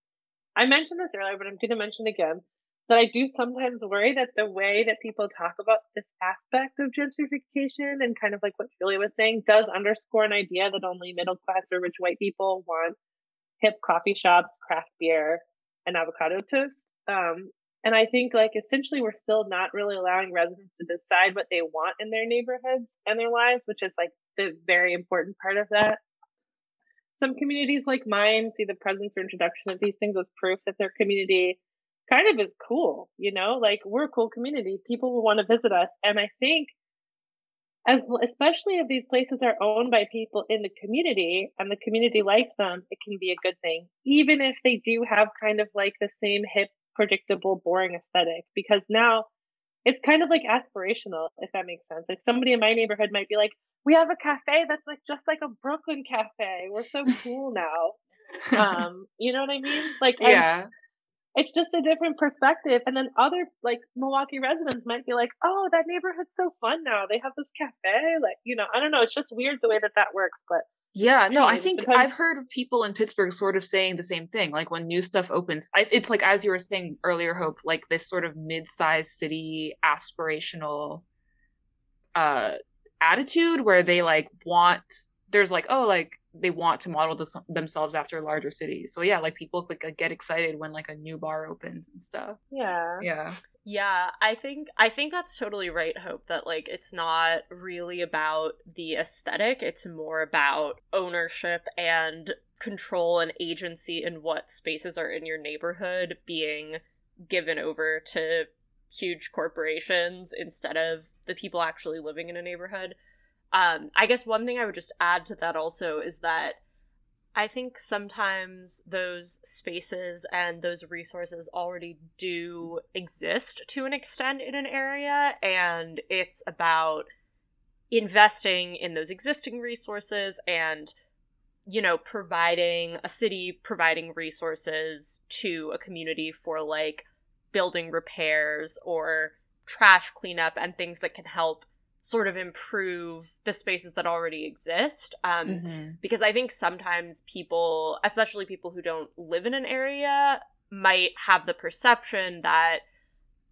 i mentioned this earlier but i'm going to mention again that I do sometimes worry that the way that people talk about this aspect of gentrification and kind of like what Julia was saying does underscore an idea that only middle class or rich white people want hip coffee shops, craft beer, and avocado toast. Um, and I think like essentially we're still not really allowing residents to decide what they want in their neighborhoods and their lives, which is like the very important part of that. Some communities like mine see the presence or introduction of these things as proof that their community kind of is cool, you know, like we're a cool community. People will want to visit us. And I think as especially if these places are owned by people in the community and the community likes them, it can be a good thing. Even if they do have kind of like the same hip, predictable, boring aesthetic, because now it's kind of like aspirational, if that makes sense. Like somebody in my neighborhood might be like, we have a cafe that's like just like a Brooklyn cafe. We're so cool now. Um, you know what I mean? Like I'm yeah. it's just a different perspective. And then other like Milwaukee residents might be like, "Oh, that neighborhood's so fun now. They have this cafe." Like, you know, I don't know. It's just weird the way that that works. But Yeah, no, I think. I've heard of people in Pittsburgh sort of saying the same thing. Like when new stuff opens, I, it's like as you were saying earlier, Hope, like this sort of mid-sized city aspirational uh attitude where they like want there's like oh like they want to model this, themselves after larger cities. So yeah, like people like get excited when like a new bar opens and stuff. yeah, Yeah. Yeah, I think I think that's totally right, Hope, that like it's not really about the aesthetic, it's more about ownership and control and agency in what spaces are in your neighborhood being given over to huge corporations instead of the people actually living in a neighborhood. Um, I guess one thing I would just add to that also is that I think sometimes those spaces and those resources already do exist to an extent in an area, and it's about investing in those existing resources and you know providing a city providing resources to a community for like building repairs or trash cleanup and things that can help sort of improve the spaces that already exist um, Mhm. because I think sometimes people, especially people who don't live in an area, might have the perception that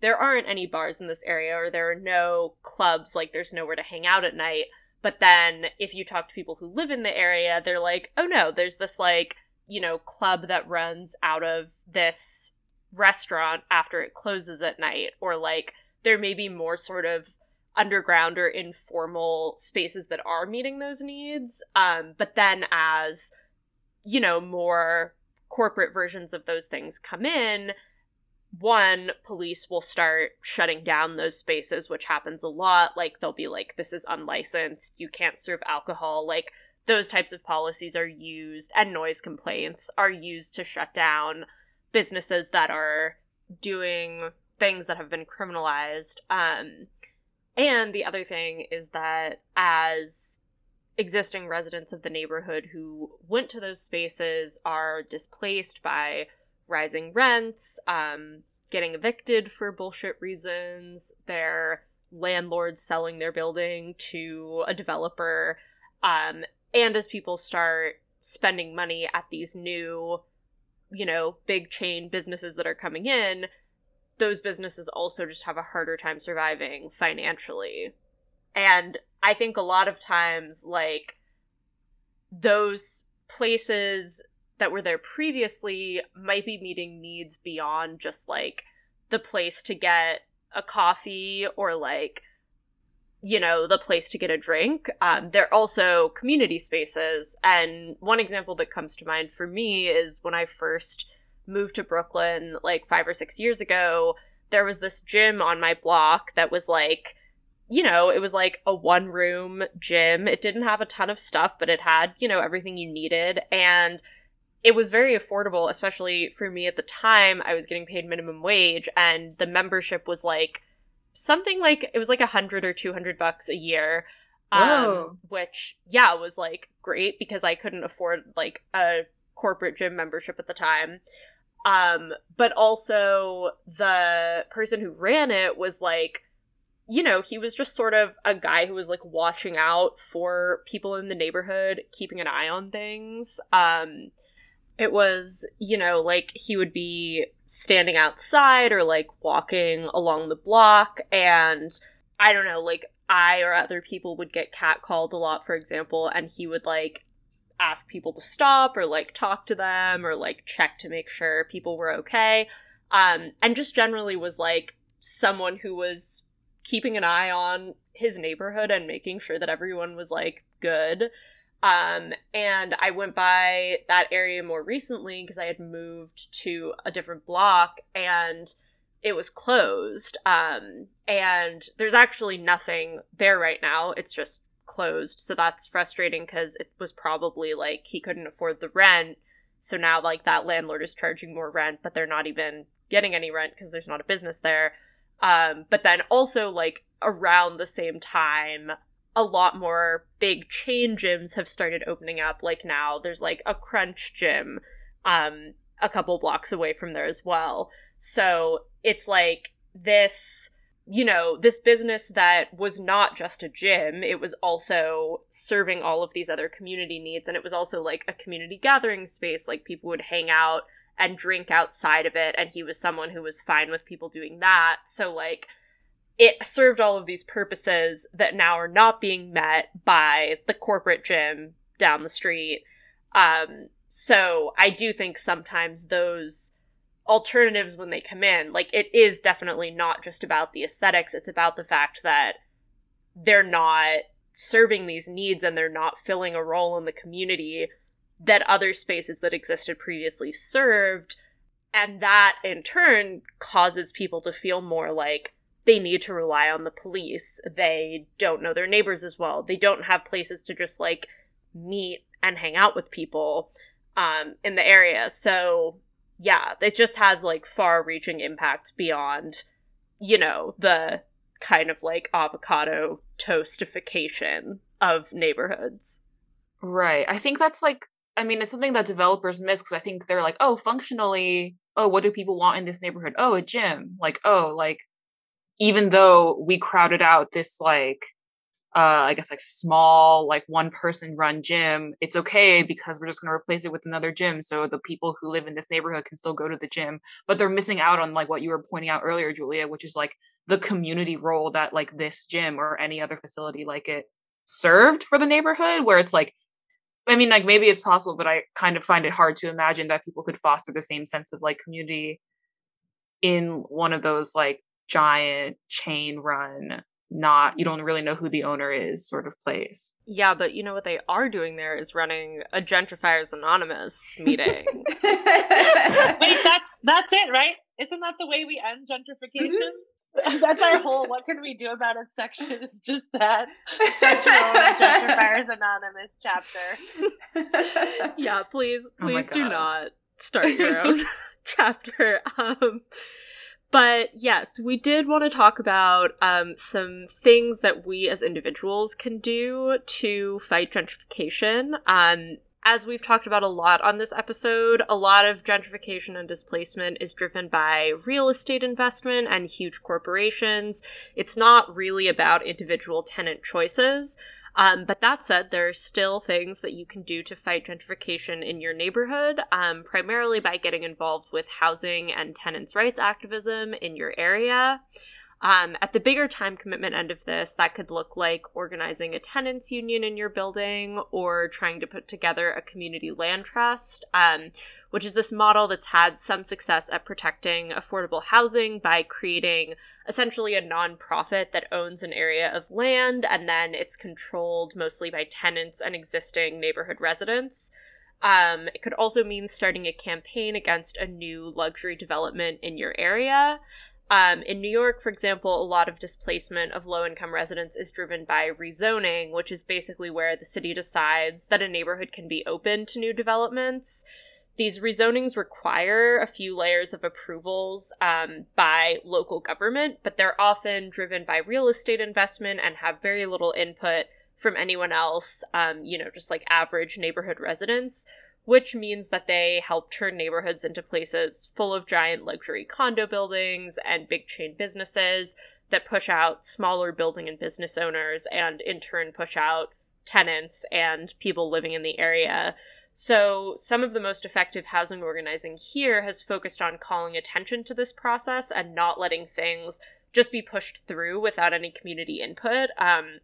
there aren't any bars in this area or there are no clubs, like there's nowhere to hang out at night. But then if you talk to people who live in the area, they're like, oh no, there's this like, you know, club that runs out of this restaurant after it closes at night. Or like there may be more sort of underground or informal spaces that are meeting those needs. Um, but then as, you know, more corporate versions of those things come in, one, police will start shutting down those spaces, which happens a lot. Like, they'll be like, this is unlicensed, you can't serve alcohol. Like, those types of policies are used, and noise complaints are used to shut down businesses that are doing things that have been criminalized. Um, and the other thing is that as existing residents of the neighborhood who went to those spaces are displaced by rising rents, um, getting evicted for bullshit reasons, their landlords selling their building to a developer, um, and as people start spending money at these new, you know, big chain businesses that are coming in, those businesses also just have a harder time surviving financially. And I think a lot of times, like, those places that were there previously might be meeting needs beyond just like the place to get a coffee or like you know the place to get a drink um, they're also community spaces and one example that comes to mind for me is when i first moved to brooklyn like five or six years ago there was this gym on my block that was like you know it was like a one room gym it didn't have a ton of stuff but it had you know everything you needed and it was very affordable, especially for me at the time. I was getting paid minimum wage, and the membership was like something like it was like a hundred or two hundred bucks a year. Um, which yeah was like great because I couldn't afford like a corporate gym membership at the time. Um, but also the person who ran it was like, you know, he was just sort of a guy who was like watching out for people in the neighborhood, keeping an eye on things. Um, it was, you know, like he would be standing outside or like walking along the block and I don't know, like I or other people would get catcalled a lot, for example, and he would like ask people to stop or like talk to them or like check to make sure people were okay. Um, and just generally was like someone who was keeping an eye on his neighborhood and making sure that everyone was like good. Um, and I went by that area more recently because I had moved to a different block and it was closed. Um, and there's actually nothing there right now. It's just closed. So that's frustrating because it was probably like he couldn't afford the rent. So now, like, that landlord is charging more rent, but they're not even getting any rent because there's not a business there. Um, but then also, like, around the same time, a lot more big chain gyms have started opening up. Like now, there's like a Crunch gym, um, a couple blocks away from there as well. So it's like this, you know, this business that was not just a gym, it was also serving all of these other community needs. And it was also like a community gathering space. Like people would hang out and drink outside of it. And he was someone who was fine with people doing that. So, like, it served all of these purposes that now are not being met by the corporate gym down the street. Um, so I do think sometimes those alternatives when they come in, like it is definitely not just about the aesthetics, it's about the fact that they're not serving these needs and they're not filling a role in the community that other spaces that existed previously served. And that in turn causes people to feel more like they need to rely on the police. They don't know their neighbors as well. They don't have places to just like meet and hang out with people um, in the area. So, yeah, it just has like far reaching impacts beyond, you know, the kind of like avocado toastification of neighborhoods. Right. I think that's like, I mean, it's something that developers miss because I think they're like, oh, functionally, oh, what do people want in this neighborhood? Oh, a gym. Like, oh, like even though we crowded out this like uh, I guess like small, like one person run gym, it's okay because we're just going to replace it with another gym. So the people who live in this neighborhood can still go to the gym, but they're missing out on like what you were pointing out earlier, Julia, which is like the community role that like this gym or any other facility like it served for the neighborhood, where it's like, I mean, like maybe it's possible, but I kind of find it hard to imagine that people could foster the same sense of like community in one of those like giant chain run not you don't really know who the owner is sort of place. Yeah, but you know what they are doing there is running a gentrifiers anonymous meeting. Wait, that's that's it, right? Isn't that the way we end gentrification? Mm-hmm. that's our whole what can we do about it section is just that gentrifiers anonymous chapter. yeah, please oh please oh do not start your own chapter. Um but yes, we did want to talk about um, some things that we as individuals can do to fight gentrification. Um, as we've talked about a lot on this episode, a lot of gentrification and displacement is driven by real estate investment and huge corporations. It's not really about individual tenant choices. Um, but that said, there are still things that you can do to fight gentrification in your neighborhood, um, primarily by getting involved with housing and tenants' rights activism in your area. Um, at the bigger time commitment end of this, that could look like organizing a tenants union in your building or trying to put together a community land trust, um, which is this model that's had some success at protecting affordable housing by creating essentially a nonprofit that owns an area of land and then it's controlled mostly by tenants and existing neighborhood residents. Um, it could also mean starting a campaign against a new luxury development in your area. Um, in New York, for example, a lot of displacement of low income residents is driven by rezoning, which is basically where the city decides that a neighborhood can be open to new developments. These rezonings require a few layers of approvals um, by local government, but they're often driven by real estate investment and have very little input from anyone else, um, you know, just like average neighborhood residents which means that they help turn neighborhoods into places full of giant luxury condo buildings and big chain businesses that push out smaller building and business owners and in turn push out tenants and people living in the area. So, some of the most effective housing organizing here has focused on calling attention to this process and not letting things just be pushed through without any community input. Um,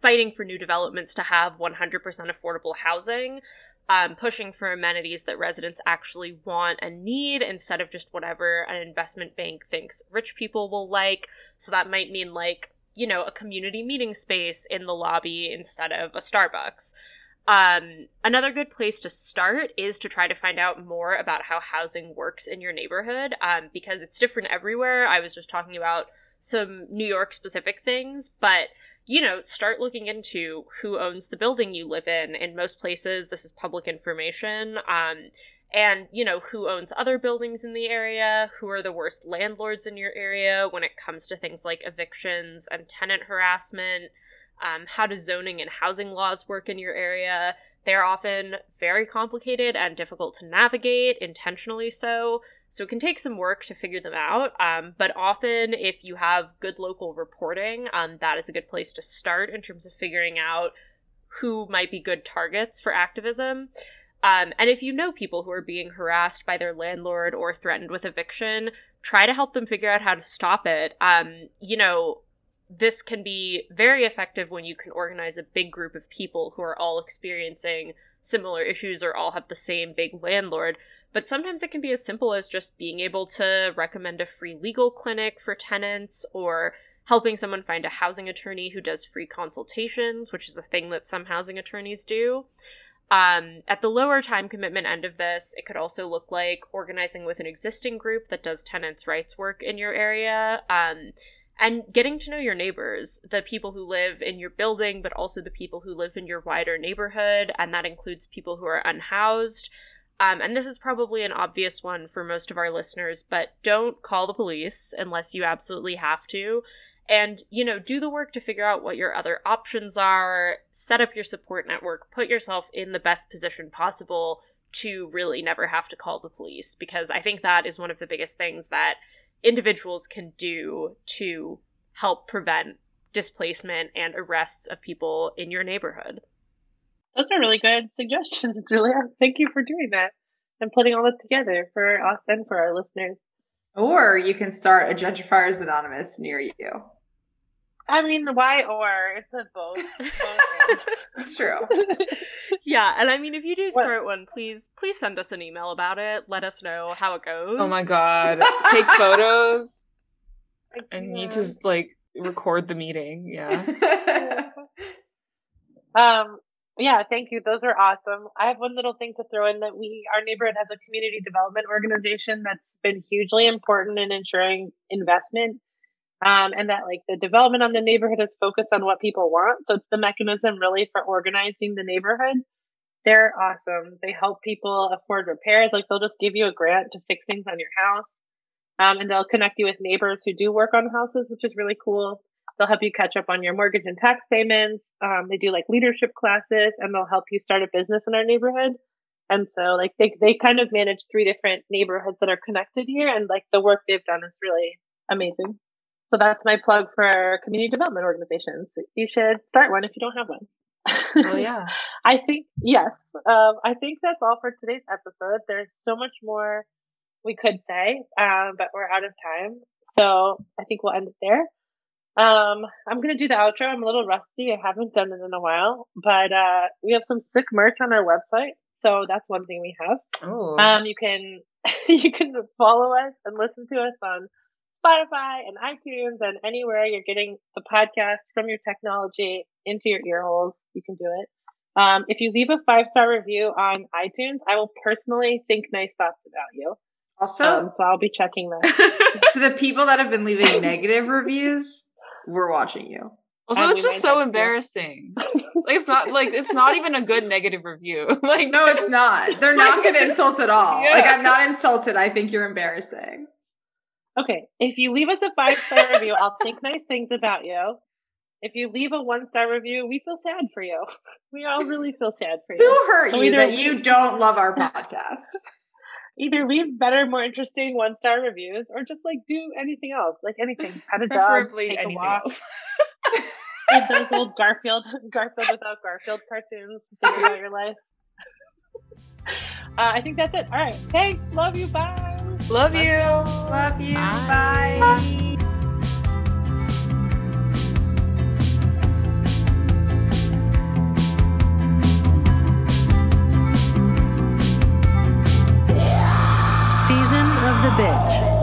fighting for new developments to have 100% affordable housing, um, pushing for amenities that residents actually want and need instead of just whatever an investment bank thinks rich people will like. So that might mean like, you know, a community meeting space in the lobby instead of a Starbucks. Um, another good place to start is to try to find out more about how housing works in your neighborhood um, because it's different everywhere. I was just talking about some New York specific things, but you know, start looking into who owns the building you live in. In most places, this is public information. Um, and, you know, who owns other buildings in the area, who are the worst landlords in your area when it comes to things like evictions and tenant harassment. Um, how do zoning and housing laws work in your area? They're often very complicated and difficult to navigate, intentionally so. So it can take some work to figure them out. Um, but often, if you have good local reporting, um, that is a good place to start in terms of figuring out who might be good targets for activism. Um, and if you know people who are being harassed by their landlord or threatened with eviction, try to help them figure out how to stop it. Um, you know, this can be very effective when you can organize a big group of people who are all experiencing similar issues or all have the same big landlord. But sometimes it can be as simple as just being able to recommend a free legal clinic for tenants or helping someone find a housing attorney who does free consultations, which is a thing that some housing attorneys do. Um, at the lower time commitment end of this, it could also look like organizing with an existing group that does tenants' rights work in your area. Um, and getting to know your neighbors, the people who live in your building, but also the people who live in your wider neighborhood, and that includes people who are unhoused. Um, and this is probably an obvious one for most of our listeners, but don't call the police unless you absolutely have to. And, you know, do the work to figure out what your other options are, set up your support network, put yourself in the best position possible to really never have to call the police, because I think that is one of the biggest things that individuals can do to help prevent displacement and arrests of people in your neighborhood. Those are really good suggestions, Julia. Thank you for doing that and putting all this together for us and for our listeners. Or you can start a Gentrifiers Anonymous near you. I mean, why or? It's a both. both it's true. yeah, and I mean, if you do start what? one, please, please send us an email about it. Let us know how it goes. Oh my god! Take photos. I need to like record the meeting. Yeah. um. Yeah. Thank you. Those are awesome. I have one little thing to throw in that we, our neighborhood, has a community development organization that's been hugely important in ensuring investment um, and that like the development on the neighborhood is focused on what people want. So it's the mechanism really for organizing the neighborhood. They're awesome. They help people afford repairs. Like they'll just give you a grant to fix things on your house. Um, and they'll connect you with neighbors who do work on houses, which is really cool. They'll help you catch up on your mortgage and tax payments. Um, they do like leadership classes and they'll help you start a business in our neighborhood. And so like they, they kind of manage three different neighborhoods that are connected here. And like the work they've done is really amazing. So that's my plug for community development organizations. You should start one if you don't have one. Oh yeah. I think yes. Um, I think that's all for today's episode. There's so much more we could say, um, but we're out of time. So I think we'll end it there. Um, I'm gonna do the outro. I'm a little rusty. I haven't done it in a while, but uh, we have some sick merch on our website. So that's one thing we have. Oh. Um, you can you can follow us and listen to us on Spotify and iTunes and anywhere you're getting the podcast from your technology into your ear holes. You can do it. Um, if you leave a five star review on iTunes, I will personally think nice thoughts about you. Also, Um, so I'll be checking that. to the people that have been leaving negative reviews, we're watching you. also, and it's just so embarrassing. like it's not like it's not even a good negative review. like No, it's not. They're not going to insult at all. Yeah. Like, I'm not insulted. I think you're embarrassing. Okay, if you leave us a five star review, I'll think nice things about you. If you leave a one star review, we feel sad for you. We all really feel sad for you. Who hurt So you that you don't love our podcast? Either leave better, more interesting one star reviews, or just like do anything else, like anything. Pet a dog, preferably take a walk, read those old Garfield, Garfield without Garfield cartoons. Think about your life. Uh, I think that's it. All right, thanks. Love you. Bye. Love you. Love you. Bye. Bye. Season of the Bitch.